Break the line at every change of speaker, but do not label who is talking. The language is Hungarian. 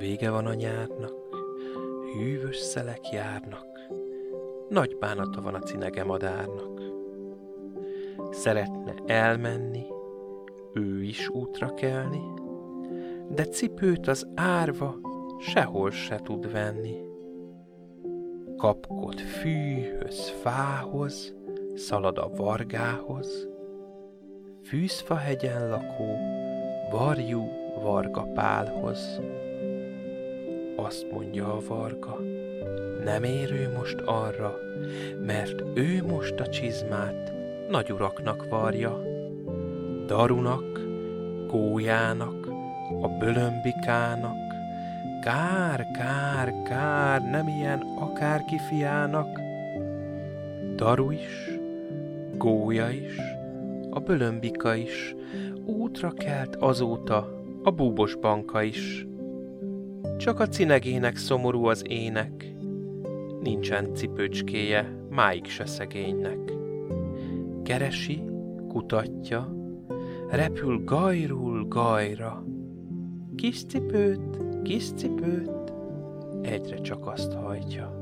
Vége van a nyárnak, hűvös szelek járnak, nagy bánata van a cinege madárnak. Szeretne elmenni, ő is útra kelni, de cipőt az árva sehol se tud venni. Kapkod fűhöz, fához, szalad a vargához, hegyen lakó, varjú Varga Pálhoz. Azt mondja a Varga, nem érő most arra, mert ő most a csizmát nagy uraknak varja. Darunak, Gólyának, a bölömbikának, kár, kár, kár, nem ilyen akárki fiának. Daru is, Gólya is, a bölömbika is, útra kelt azóta a búbos banka is. Csak a cinegének szomorú az ének, nincsen cipőcskéje máig se szegénynek. Keresi, kutatja, repül gajrul gajra. Kis cipőt, kis cipőt, egyre csak azt hajtja.